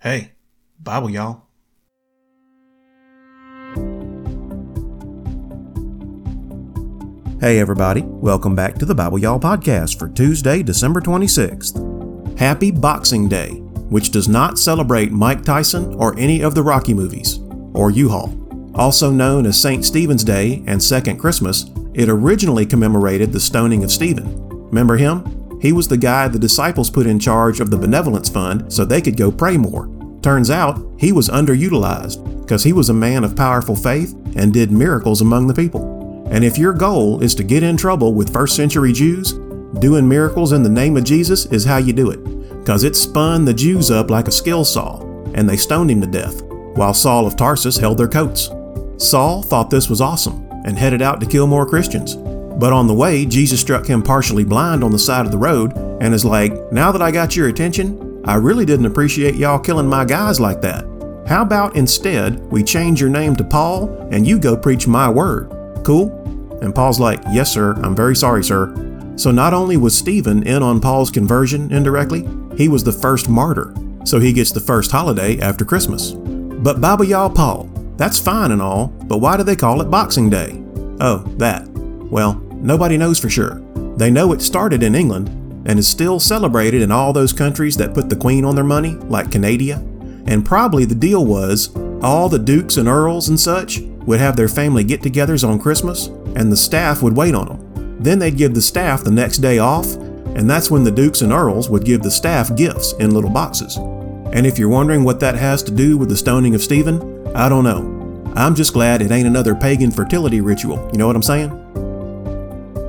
Hey, Bible, y'all. Hey, everybody. Welcome back to the Bible Y'all podcast for Tuesday, December 26th. Happy Boxing Day, which does not celebrate Mike Tyson or any of the Rocky movies, or U Haul. Also known as St. Stephen's Day and Second Christmas, it originally commemorated the stoning of Stephen. Remember him? He was the guy the disciples put in charge of the benevolence fund so they could go pray more. Turns out he was underutilized because he was a man of powerful faith and did miracles among the people. And if your goal is to get in trouble with first century Jews, doing miracles in the name of Jesus is how you do it. Because it spun the Jews up like a skill saw, and they stoned him to death, while Saul of Tarsus held their coats. Saul thought this was awesome and headed out to kill more Christians. But on the way, Jesus struck him partially blind on the side of the road and is like, Now that I got your attention, I really didn't appreciate y'all killing my guys like that. How about instead we change your name to Paul and you go preach my word? Cool? And Paul's like, Yes, sir, I'm very sorry, sir. So not only was Stephen in on Paul's conversion indirectly, he was the first martyr. So he gets the first holiday after Christmas. But Bible Y'all Paul, that's fine and all, but why do they call it Boxing Day? Oh, that. Well, Nobody knows for sure. They know it started in England and is still celebrated in all those countries that put the Queen on their money, like Canada. And probably the deal was all the dukes and earls and such would have their family get togethers on Christmas, and the staff would wait on them. Then they'd give the staff the next day off, and that's when the dukes and earls would give the staff gifts in little boxes. And if you're wondering what that has to do with the stoning of Stephen, I don't know. I'm just glad it ain't another pagan fertility ritual, you know what I'm saying?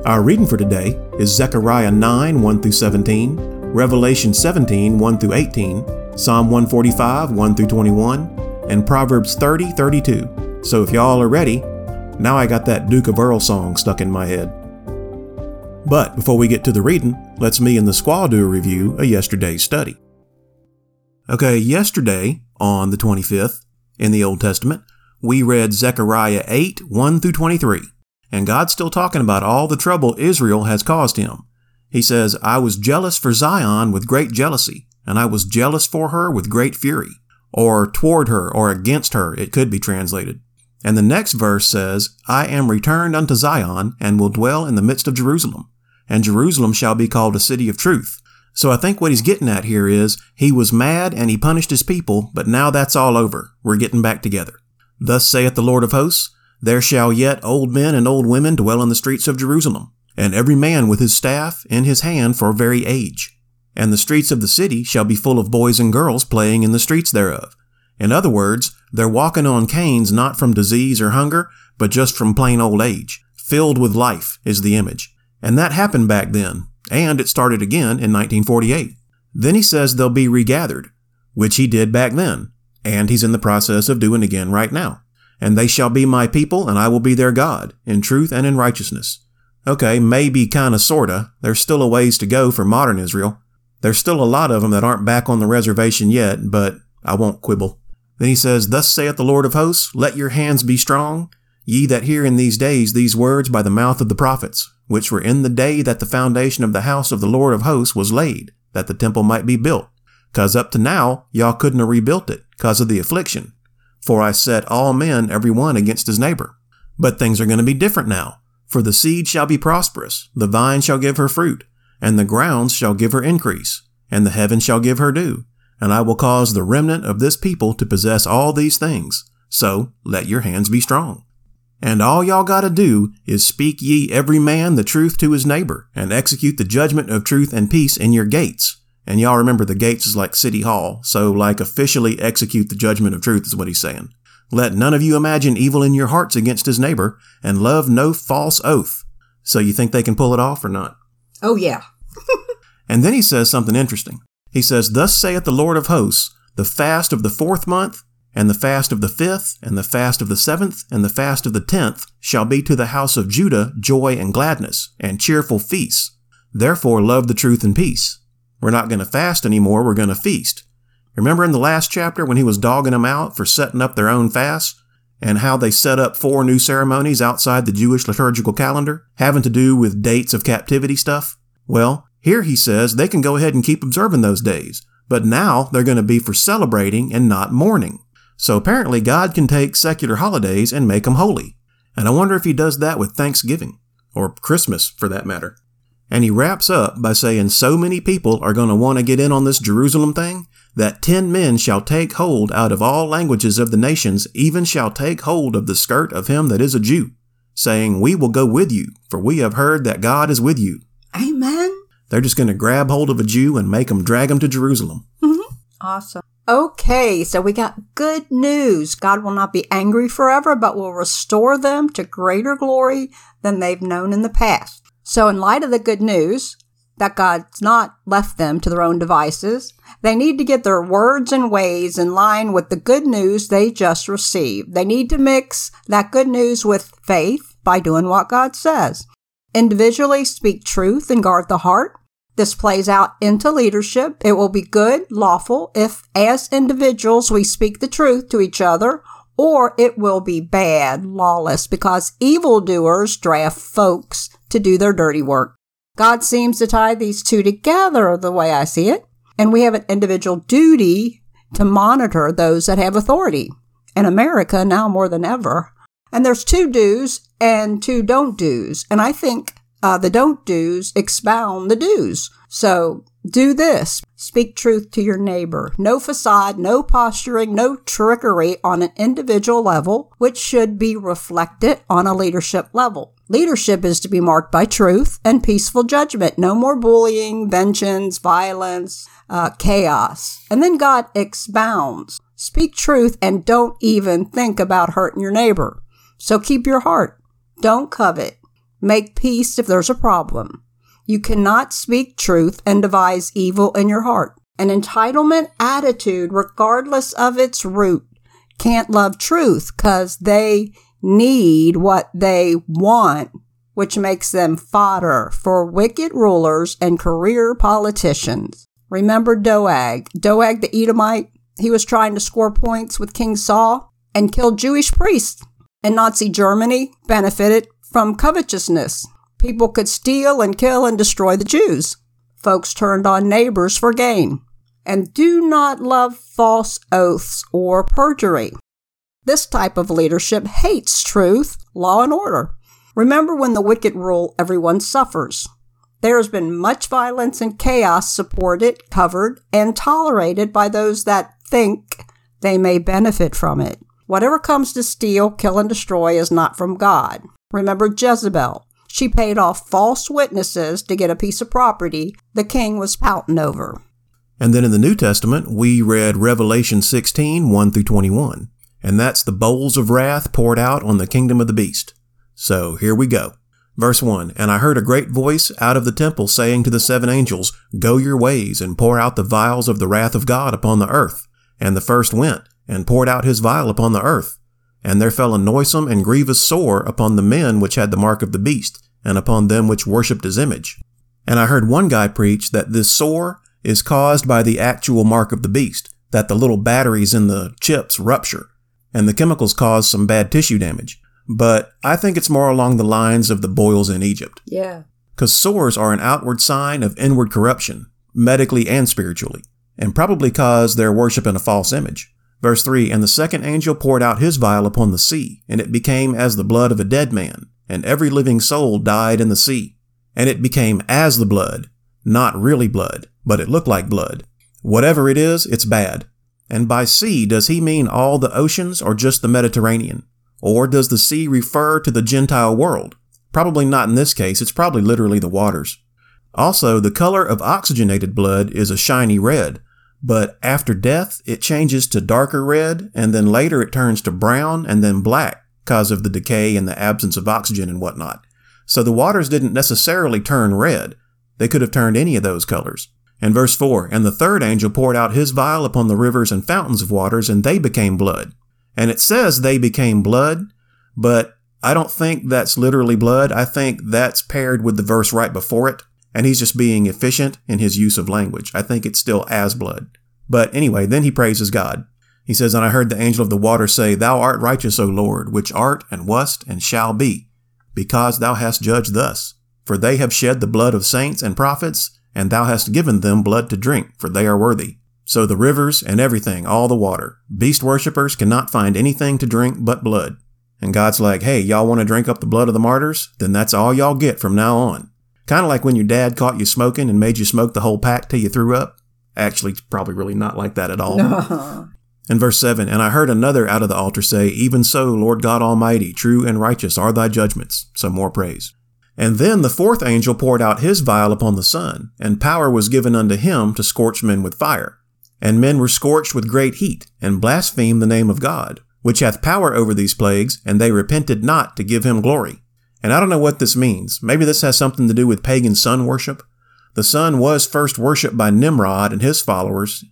Our reading for today is Zechariah 9 1 through 17, Revelation 17 1 through 18, Psalm 145 1 through 21, and Proverbs 30 32. So if y'all are ready, now I got that Duke of Earl song stuck in my head. But before we get to the reading, let's me and the squad do a review of yesterday's study. Okay, yesterday, on the 25th, in the Old Testament, we read Zechariah 8 1 through 23 and God's still talking about all the trouble Israel has caused him. He says, I was jealous for Zion with great jealousy, and I was jealous for her with great fury. Or toward her, or against her, it could be translated. And the next verse says, I am returned unto Zion, and will dwell in the midst of Jerusalem. And Jerusalem shall be called a city of truth. So I think what he's getting at here is, he was mad and he punished his people, but now that's all over. We're getting back together. Thus saith the Lord of hosts, there shall yet old men and old women dwell in the streets of Jerusalem, and every man with his staff in his hand for very age. And the streets of the city shall be full of boys and girls playing in the streets thereof. In other words, they're walking on canes not from disease or hunger, but just from plain old age. Filled with life is the image. And that happened back then, and it started again in 1948. Then he says they'll be regathered, which he did back then, and he's in the process of doing again right now and they shall be my people, and I will be their God, in truth and in righteousness. Okay, maybe kinda sorta. There's still a ways to go for modern Israel. There's still a lot of them that aren't back on the reservation yet, but I won't quibble. Then he says, Thus saith the Lord of hosts, Let your hands be strong, ye that hear in these days these words by the mouth of the prophets, which were in the day that the foundation of the house of the Lord of hosts was laid, that the temple might be built. Cause up to now, y'all couldn't have rebuilt it, cause of the affliction. For I set all men every one against his neighbor. But things are going to be different now. For the seed shall be prosperous, the vine shall give her fruit, and the grounds shall give her increase, and the heaven shall give her dew. And I will cause the remnant of this people to possess all these things. So let your hands be strong. And all y'all gotta do is speak ye every man the truth to his neighbor, and execute the judgment of truth and peace in your gates. And y'all remember the gates is like City Hall, so like officially execute the judgment of truth is what he's saying. Let none of you imagine evil in your hearts against his neighbor, and love no false oath. So you think they can pull it off or not? Oh, yeah. and then he says something interesting. He says, Thus saith the Lord of hosts, the fast of the fourth month, and the fast of the fifth, and the fast of the seventh, and the fast of the tenth shall be to the house of Judah joy and gladness, and cheerful feasts. Therefore love the truth and peace. We're not going to fast anymore, we're going to feast. Remember in the last chapter when he was dogging them out for setting up their own fasts? And how they set up four new ceremonies outside the Jewish liturgical calendar, having to do with dates of captivity stuff? Well, here he says they can go ahead and keep observing those days, but now they're going to be for celebrating and not mourning. So apparently God can take secular holidays and make them holy. And I wonder if he does that with Thanksgiving, or Christmas for that matter. And he wraps up by saying so many people are going to want to get in on this Jerusalem thing that ten men shall take hold out of all languages of the nations, even shall take hold of the skirt of him that is a Jew, saying, We will go with you, for we have heard that God is with you. Amen. They're just going to grab hold of a Jew and make him drag him to Jerusalem. Mm-hmm. Awesome. Okay, so we got good news. God will not be angry forever, but will restore them to greater glory than they've known in the past. So, in light of the good news that God's not left them to their own devices, they need to get their words and ways in line with the good news they just received. They need to mix that good news with faith by doing what God says. Individually speak truth and guard the heart. This plays out into leadership. It will be good, lawful, if as individuals we speak the truth to each other, or it will be bad, lawless, because evildoers draft folks to do their dirty work. God seems to tie these two together the way I see it, and we have an individual duty to monitor those that have authority. In America, now more than ever. And there's two do's and two don't do's. And I think uh, the don't do's expound the do's. So do this. Speak truth to your neighbor. No facade, no posturing, no trickery on an individual level, which should be reflected on a leadership level. Leadership is to be marked by truth and peaceful judgment. No more bullying, vengeance, violence, uh, chaos. And then God expounds. Speak truth and don't even think about hurting your neighbor. So keep your heart. Don't covet. Make peace if there's a problem. You cannot speak truth and devise evil in your heart. An entitlement attitude, regardless of its root, can't love truth because they need what they want, which makes them fodder for wicked rulers and career politicians. Remember Doeg, Doeg the Edomite? He was trying to score points with King Saul and killed Jewish priests. And Nazi Germany benefited from covetousness. People could steal and kill and destroy the Jews. Folks turned on neighbors for gain. And do not love false oaths or perjury. This type of leadership hates truth, law, and order. Remember when the wicked rule, everyone suffers. There has been much violence and chaos supported, covered, and tolerated by those that think they may benefit from it. Whatever comes to steal, kill, and destroy is not from God. Remember Jezebel. She paid off false witnesses to get a piece of property the king was pouting over. And then in the New Testament, we read Revelation 16, 1 through 21. And that's the bowls of wrath poured out on the kingdom of the beast. So here we go. Verse 1 And I heard a great voice out of the temple saying to the seven angels, Go your ways and pour out the vials of the wrath of God upon the earth. And the first went and poured out his vial upon the earth. And there fell a noisome and grievous sore upon the men which had the mark of the beast, and upon them which worshipped his image. And I heard one guy preach that this sore is caused by the actual mark of the beast, that the little batteries in the chips rupture, and the chemicals cause some bad tissue damage. But I think it's more along the lines of the boils in Egypt. Yeah. Because sores are an outward sign of inward corruption, medically and spiritually, and probably cause their worship in a false image. Verse 3 And the second angel poured out his vial upon the sea, and it became as the blood of a dead man, and every living soul died in the sea. And it became as the blood, not really blood, but it looked like blood. Whatever it is, it's bad. And by sea, does he mean all the oceans or just the Mediterranean? Or does the sea refer to the Gentile world? Probably not in this case, it's probably literally the waters. Also, the color of oxygenated blood is a shiny red, but after death, it changes to darker red, and then later it turns to brown and then black because of the decay and the absence of oxygen and whatnot. So the waters didn't necessarily turn red. They could have turned any of those colors. And verse 4 And the third angel poured out his vial upon the rivers and fountains of waters, and they became blood. And it says they became blood, but I don't think that's literally blood. I think that's paired with the verse right before it and he's just being efficient in his use of language. I think it's still as blood. But anyway, then he praises God. He says, And I heard the angel of the water say, Thou art righteous, O Lord, which art and wast and shall be, because thou hast judged thus. For they have shed the blood of saints and prophets, and thou hast given them blood to drink, for they are worthy. So the rivers and everything, all the water, beast worshippers cannot find anything to drink but blood. And God's like, hey, y'all want to drink up the blood of the martyrs? Then that's all y'all get from now on. Kind of like when your dad caught you smoking and made you smoke the whole pack till you threw up. Actually, probably really not like that at all. In verse 7, And I heard another out of the altar say, Even so, Lord God Almighty, true and righteous are thy judgments. Some more praise. And then the fourth angel poured out his vial upon the sun, and power was given unto him to scorch men with fire. And men were scorched with great heat, and blasphemed the name of God, which hath power over these plagues, and they repented not to give him glory. And I don't know what this means. Maybe this has something to do with pagan sun worship. The sun was first worshipped by Nimrod and his followers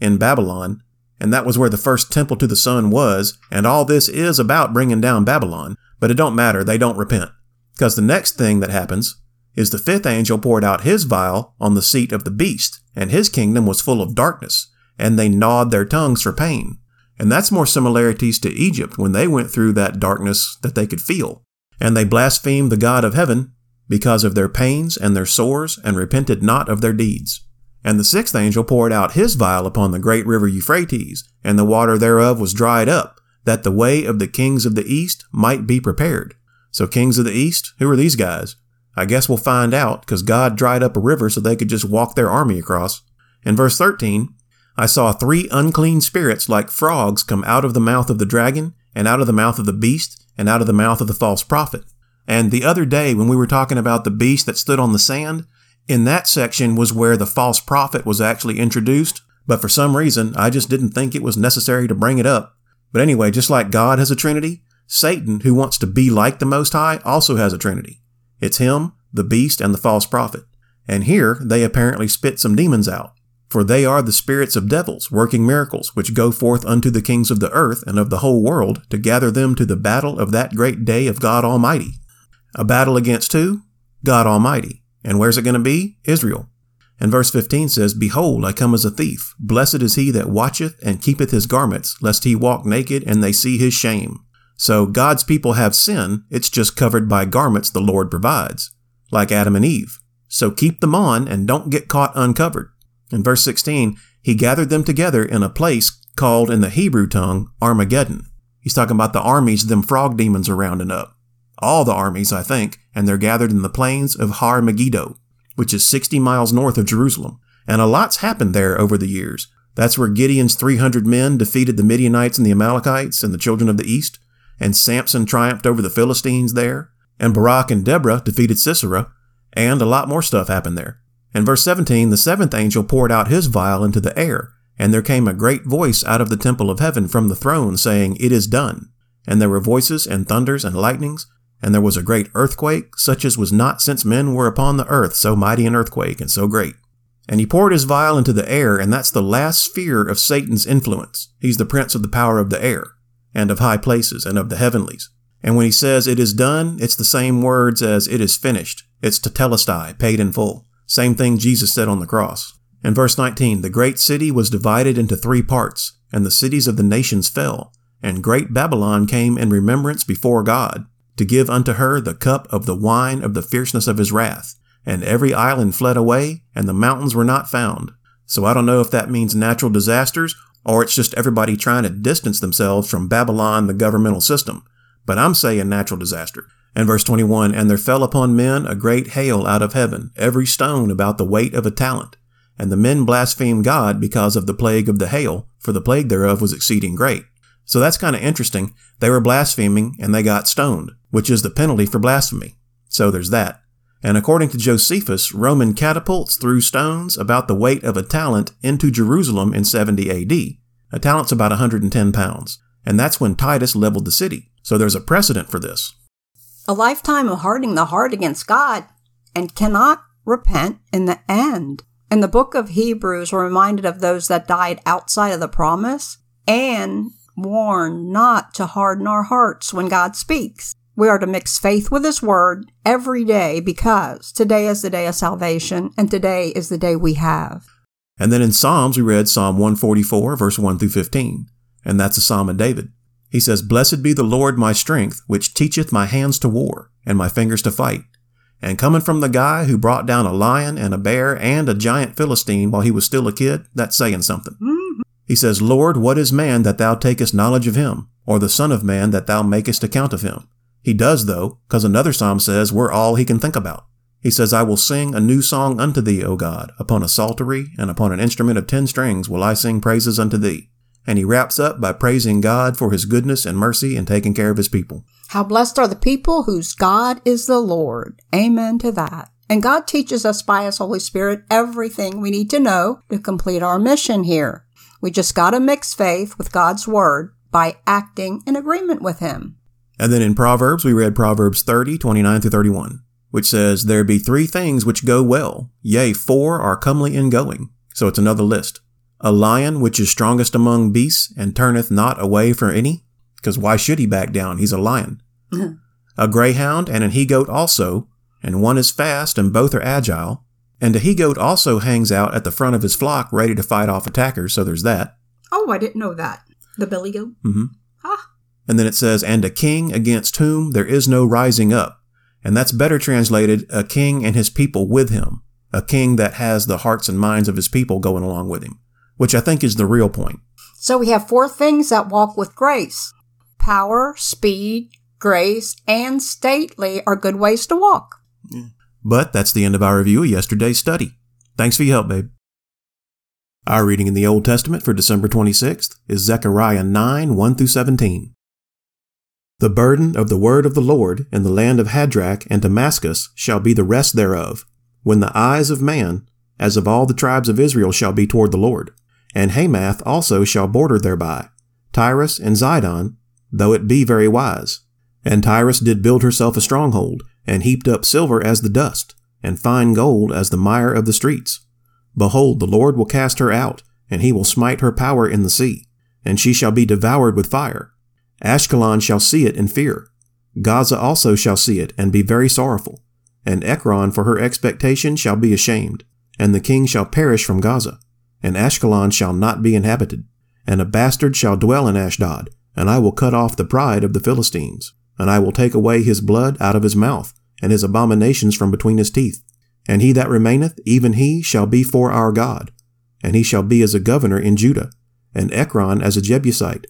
in Babylon, and that was where the first temple to the sun was, and all this is about bringing down Babylon, but it don't matter, they don't repent. Because the next thing that happens is the fifth angel poured out his vial on the seat of the beast, and his kingdom was full of darkness, and they gnawed their tongues for pain. And that's more similarities to Egypt when they went through that darkness that they could feel. And they blasphemed the God of heaven because of their pains and their sores, and repented not of their deeds. And the sixth angel poured out his vial upon the great river Euphrates, and the water thereof was dried up, that the way of the kings of the east might be prepared. So, kings of the east, who are these guys? I guess we'll find out, because God dried up a river so they could just walk their army across. In verse 13, I saw three unclean spirits like frogs come out of the mouth of the dragon, and out of the mouth of the beast, and out of the mouth of the false prophet. And the other day, when we were talking about the beast that stood on the sand, in that section was where the false prophet was actually introduced, but for some reason, I just didn't think it was necessary to bring it up. But anyway, just like God has a trinity, Satan, who wants to be like the Most High, also has a trinity. It's him, the beast, and the false prophet. And here they apparently spit some demons out. For they are the spirits of devils, working miracles, which go forth unto the kings of the earth and of the whole world, to gather them to the battle of that great day of God Almighty. A battle against who? God Almighty. And where's it going to be? Israel. And verse 15 says, Behold, I come as a thief. Blessed is he that watcheth and keepeth his garments, lest he walk naked and they see his shame. So God's people have sin, it's just covered by garments the Lord provides, like Adam and Eve. So keep them on and don't get caught uncovered. In verse 16, he gathered them together in a place called in the Hebrew tongue Armageddon. He's talking about the armies them frog demons are rounding up all the armies, I think, and they're gathered in the plains of Har Megiddo, which is 60 miles north of Jerusalem. And a lot's happened there over the years. That's where Gideon's 300 men defeated the Midianites and the Amalekites and the children of the east, and Samson triumphed over the Philistines there, and Barak and Deborah defeated Sisera, and a lot more stuff happened there. In verse 17, the seventh angel poured out his vial into the air, and there came a great voice out of the temple of heaven from the throne, saying, It is done. And there were voices and thunders and lightnings, and there was a great earthquake, such as was not since men were upon the earth, so mighty an earthquake and so great. And he poured his vial into the air, and that's the last sphere of Satan's influence. He's the prince of the power of the air, and of high places, and of the heavenlies. And when he says it is done, it's the same words as it is finished. It's tetelestai, paid in full. Same thing Jesus said on the cross. In verse 19, the great city was divided into three parts, and the cities of the nations fell. And great Babylon came in remembrance before God, to give unto her the cup of the wine of the fierceness of his wrath. And every island fled away, and the mountains were not found. So I don't know if that means natural disasters, or it's just everybody trying to distance themselves from Babylon, the governmental system. But I'm saying natural disaster. And verse 21 And there fell upon men a great hail out of heaven, every stone about the weight of a talent. And the men blasphemed God because of the plague of the hail, for the plague thereof was exceeding great. So that's kind of interesting. They were blaspheming and they got stoned, which is the penalty for blasphemy. So there's that. And according to Josephus, Roman catapults threw stones about the weight of a talent into Jerusalem in 70 AD. A talent's about 110 pounds. And that's when Titus leveled the city. So there's a precedent for this. A lifetime of hardening the heart against God and cannot repent in the end. In the book of Hebrews, we're reminded of those that died outside of the promise and warned not to harden our hearts when God speaks. We are to mix faith with His Word every day because today is the day of salvation and today is the day we have. And then in Psalms, we read Psalm 144, verse 1 through 15. And that's a Psalm of David. He says, Blessed be the Lord my strength, which teacheth my hands to war, and my fingers to fight. And coming from the guy who brought down a lion and a bear and a giant Philistine while he was still a kid, that's saying something. Mm-hmm. He says, Lord, what is man that thou takest knowledge of him, or the Son of Man that thou makest account of him? He does, though, because another psalm says we're all he can think about. He says, I will sing a new song unto thee, O God. Upon a psaltery and upon an instrument of ten strings will I sing praises unto thee. And he wraps up by praising God for his goodness and mercy in taking care of his people. How blessed are the people whose God is the Lord. Amen to that. And God teaches us by His Holy Spirit everything we need to know to complete our mission here. We just got to mix faith with God's Word by acting in agreement with Him. And then in Proverbs, we read Proverbs 30, 29 through 31, which says, There be three things which go well, yea, four are comely in going. So it's another list. A lion which is strongest among beasts and turneth not away for any, because why should he back down? He's a lion. a greyhound and an he goat also, and one is fast and both are agile. And a he goat also hangs out at the front of his flock ready to fight off attackers, so there's that. Oh, I didn't know that. The billy goat? Mm-hmm. Ah. And then it says, and a king against whom there is no rising up. And that's better translated, a king and his people with him. A king that has the hearts and minds of his people going along with him, which I think is the real point. So we have four things that walk with grace power, speed, grace, and stately are good ways to walk. But that's the end of our review of yesterday's study. Thanks for your help, babe. Our reading in the Old Testament for December 26th is Zechariah 9 1 through 17. The burden of the word of the Lord in the land of Hadrach and Damascus shall be the rest thereof, when the eyes of man, as of all the tribes of Israel, shall be toward the Lord. And Hamath also shall border thereby, Tyrus and Zidon, though it be very wise. And Tyrus did build herself a stronghold, and heaped up silver as the dust, and fine gold as the mire of the streets. Behold, the Lord will cast her out, and he will smite her power in the sea, and she shall be devoured with fire. Ashkelon shall see it in fear. Gaza also shall see it, and be very sorrowful. And Ekron for her expectation shall be ashamed, and the king shall perish from Gaza, and Ashkelon shall not be inhabited. And a bastard shall dwell in Ashdod, and I will cut off the pride of the Philistines, and I will take away his blood out of his mouth, and his abominations from between his teeth. And he that remaineth, even he, shall be for our God, and he shall be as a governor in Judah, and Ekron as a Jebusite.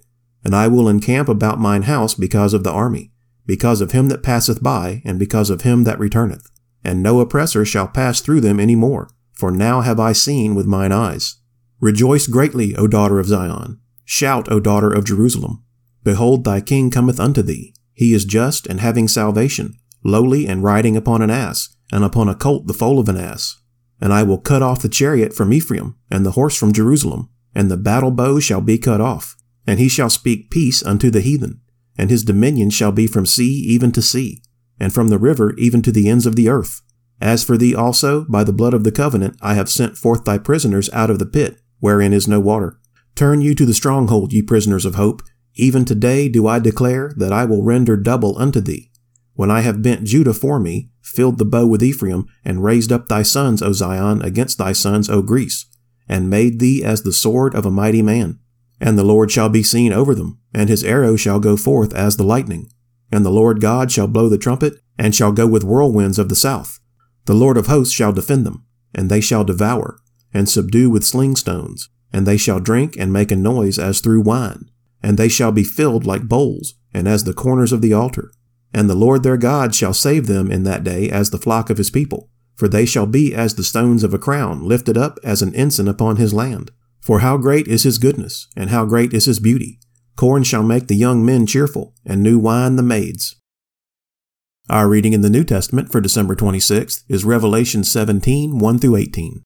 And I will encamp about mine house because of the army, because of him that passeth by, and because of him that returneth. And no oppressor shall pass through them any more, for now have I seen with mine eyes. Rejoice greatly, O daughter of Zion. Shout, O daughter of Jerusalem. Behold, thy king cometh unto thee. He is just and having salvation, lowly and riding upon an ass, and upon a colt the foal of an ass. And I will cut off the chariot from Ephraim, and the horse from Jerusalem, and the battle bow shall be cut off. And he shall speak peace unto the heathen, and his dominion shall be from sea even to sea, and from the river even to the ends of the earth. As for thee also, by the blood of the covenant, I have sent forth thy prisoners out of the pit, wherein is no water. Turn you to the stronghold, ye prisoners of hope. Even today do I declare that I will render double unto thee. When I have bent Judah for me, filled the bow with Ephraim, and raised up thy sons, O Zion, against thy sons, O Greece, and made thee as the sword of a mighty man. And the Lord shall be seen over them, and his arrow shall go forth as the lightning. And the Lord God shall blow the trumpet, and shall go with whirlwinds of the south. The Lord of hosts shall defend them, and they shall devour, and subdue with sling stones, and they shall drink and make a noise as through wine, and they shall be filled like bowls, and as the corners of the altar. And the Lord their God shall save them in that day as the flock of his people, for they shall be as the stones of a crown lifted up as an ensign upon his land. For how great is his goodness, and how great is his beauty! Corn shall make the young men cheerful, and new wine the maids. Our reading in the New Testament for December 26th is Revelation 17 1 through 18.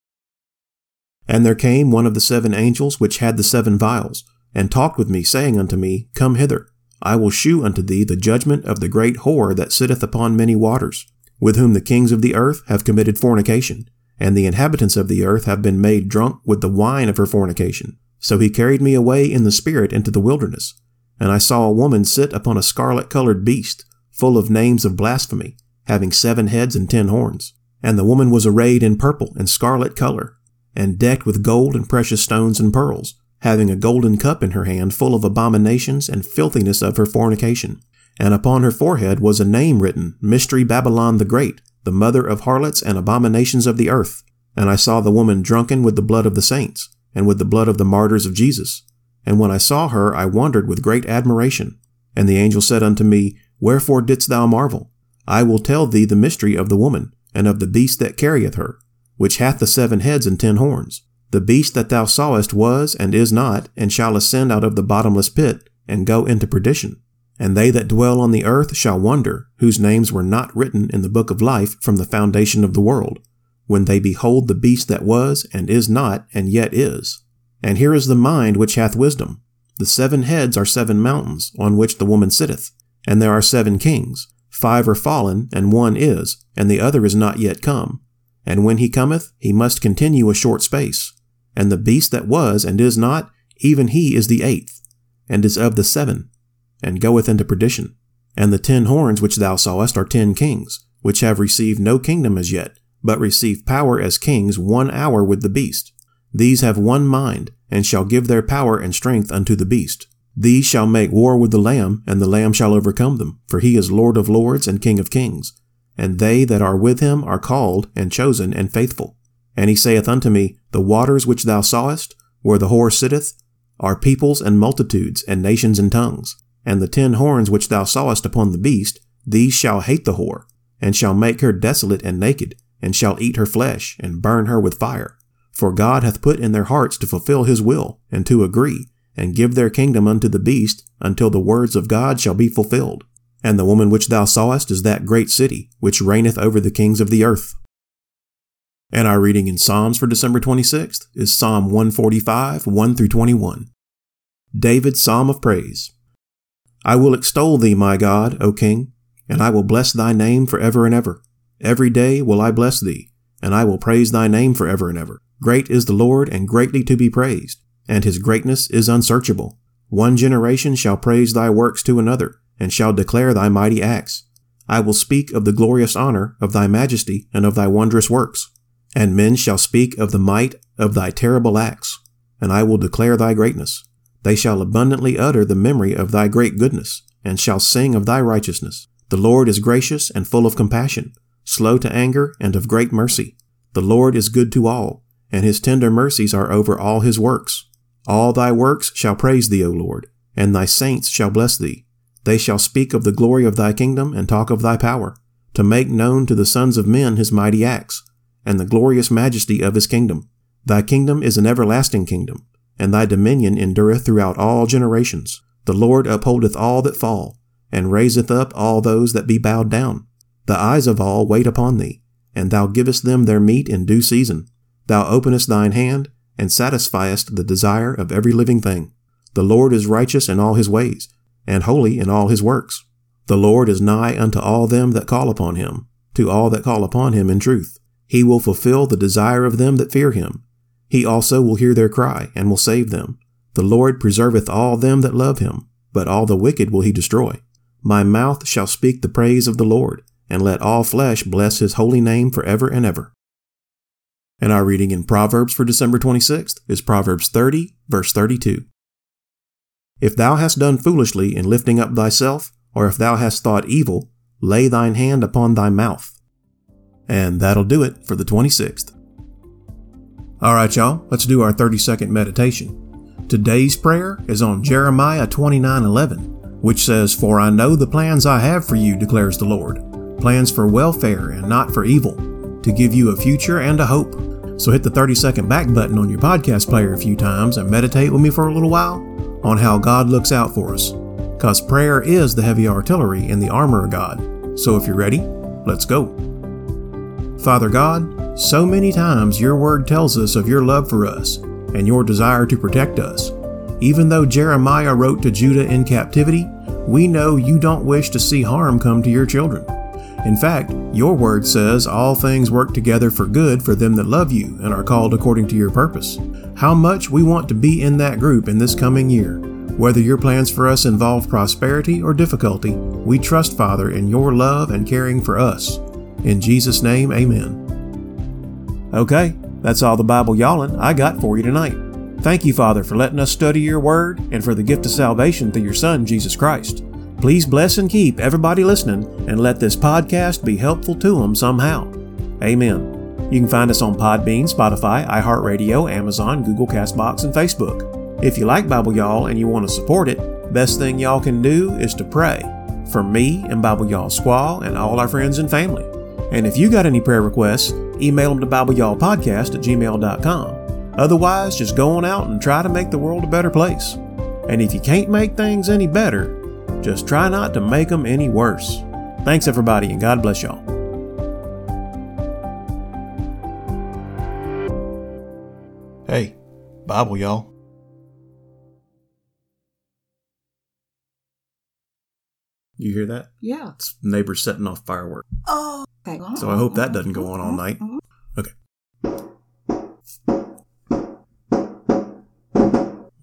And there came one of the seven angels which had the seven vials, and talked with me, saying unto me, Come hither, I will shew unto thee the judgment of the great whore that sitteth upon many waters, with whom the kings of the earth have committed fornication, and the inhabitants of the earth have been made drunk with the wine of her fornication. So he carried me away in the spirit into the wilderness, and I saw a woman sit upon a scarlet colored beast, full of names of blasphemy, having seven heads and ten horns. And the woman was arrayed in purple and scarlet color, and decked with gold and precious stones and pearls, having a golden cup in her hand full of abominations and filthiness of her fornication. And upon her forehead was a name written, Mystery Babylon the Great, the mother of harlots and abominations of the earth. And I saw the woman drunken with the blood of the saints, and with the blood of the martyrs of Jesus. And when I saw her, I wondered with great admiration. And the angel said unto me, Wherefore didst thou marvel? I will tell thee the mystery of the woman, and of the beast that carrieth her, which hath the seven heads and ten horns. The beast that thou sawest was and is not, and shall ascend out of the bottomless pit, and go into perdition. And they that dwell on the earth shall wonder, whose names were not written in the book of life from the foundation of the world, when they behold the beast that was, and is not, and yet is. And here is the mind which hath wisdom. The seven heads are seven mountains, on which the woman sitteth, and there are seven kings. Five are fallen, and one is, and the other is not yet come. And when he cometh, he must continue a short space. And the beast that was and is not, even he is the eighth, and is of the seven, and goeth into perdition. And the ten horns which thou sawest are ten kings, which have received no kingdom as yet, but receive power as kings one hour with the beast. These have one mind, and shall give their power and strength unto the beast. These shall make war with the Lamb, and the Lamb shall overcome them, for he is Lord of lords and King of kings. And they that are with him are called, and chosen, and faithful. And he saith unto me, The waters which thou sawest, where the whore sitteth, are peoples and multitudes, and nations and tongues. And the ten horns which thou sawest upon the beast, these shall hate the whore, and shall make her desolate and naked, and shall eat her flesh, and burn her with fire. For God hath put in their hearts to fulfill his will, and to agree, and give their kingdom unto the beast, until the words of God shall be fulfilled. And the woman which thou sawest is that great city, which reigneth over the kings of the earth. And our reading in Psalms for December 26th is Psalm 145, 1 through 21. David's Psalm of Praise. I will extol thee, my God, O King, and I will bless thy name for ever and ever. Every day will I bless thee, and I will praise thy name for ever and ever. Great is the Lord, and greatly to be praised, and his greatness is unsearchable. One generation shall praise thy works to another, and shall declare thy mighty acts. I will speak of the glorious honor of thy majesty and of thy wondrous works. And men shall speak of the might of thy terrible acts, and I will declare thy greatness. They shall abundantly utter the memory of thy great goodness, and shall sing of thy righteousness. The Lord is gracious and full of compassion, slow to anger and of great mercy. The Lord is good to all, and his tender mercies are over all his works. All thy works shall praise thee, O Lord, and thy saints shall bless thee. They shall speak of the glory of thy kingdom and talk of thy power, to make known to the sons of men his mighty acts, and the glorious majesty of his kingdom. Thy kingdom is an everlasting kingdom, and thy dominion endureth throughout all generations. The Lord upholdeth all that fall, and raiseth up all those that be bowed down. The eyes of all wait upon thee, and thou givest them their meat in due season. Thou openest thine hand, and satisfiest the desire of every living thing. The Lord is righteous in all his ways, and holy in all his works. The Lord is nigh unto all them that call upon him, to all that call upon him in truth. He will fulfill the desire of them that fear him. He also will hear their cry, and will save them. The Lord preserveth all them that love him, but all the wicked will he destroy. My mouth shall speak the praise of the Lord, and let all flesh bless his holy name for ever and ever. And our reading in Proverbs for December 26th is Proverbs 30, verse 32. If thou hast done foolishly in lifting up thyself, or if thou hast thought evil, lay thine hand upon thy mouth. And that'll do it for the 26th. All right, y'all, let's do our 30 second meditation. Today's prayer is on Jeremiah 29:11, which says, "For I know the plans I have for you," declares the Lord, plans for welfare and not for evil, to give you a future and a hope. So hit the 30 second back button on your podcast player a few times and meditate with me for a little while on how God looks out for us. Because prayer is the heavy artillery in the armor of God. So if you're ready, let's go. Father God, so many times your word tells us of your love for us and your desire to protect us. Even though Jeremiah wrote to Judah in captivity, we know you don't wish to see harm come to your children. In fact, your word says all things work together for good for them that love you and are called according to your purpose. How much we want to be in that group in this coming year. Whether your plans for us involve prosperity or difficulty, we trust, Father, in your love and caring for us. In Jesus' name, amen. Okay, that's all the Bible yawling I got for you tonight. Thank you, Father, for letting us study your word and for the gift of salvation through your Son, Jesus Christ. Please bless and keep everybody listening and let this podcast be helpful to them somehow. Amen. You can find us on Podbean, Spotify, iHeartRadio, Amazon, Google Castbox, and Facebook. If you like Bible Y'all and you want to support it, best thing y'all can do is to pray for me and Bible Y'all Squaw and all our friends and family. And if you got any prayer requests, email them to BibleYallPodcast at gmail.com. Otherwise, just go on out and try to make the world a better place. And if you can't make things any better, just try not to make them any worse. Thanks, everybody, and God bless y'all. Hey, Bible, y'all. You hear that? Yeah. It's neighbors setting off fireworks. Oh. Okay. So I hope that doesn't go on all mm-hmm. night. Mm-hmm. Okay.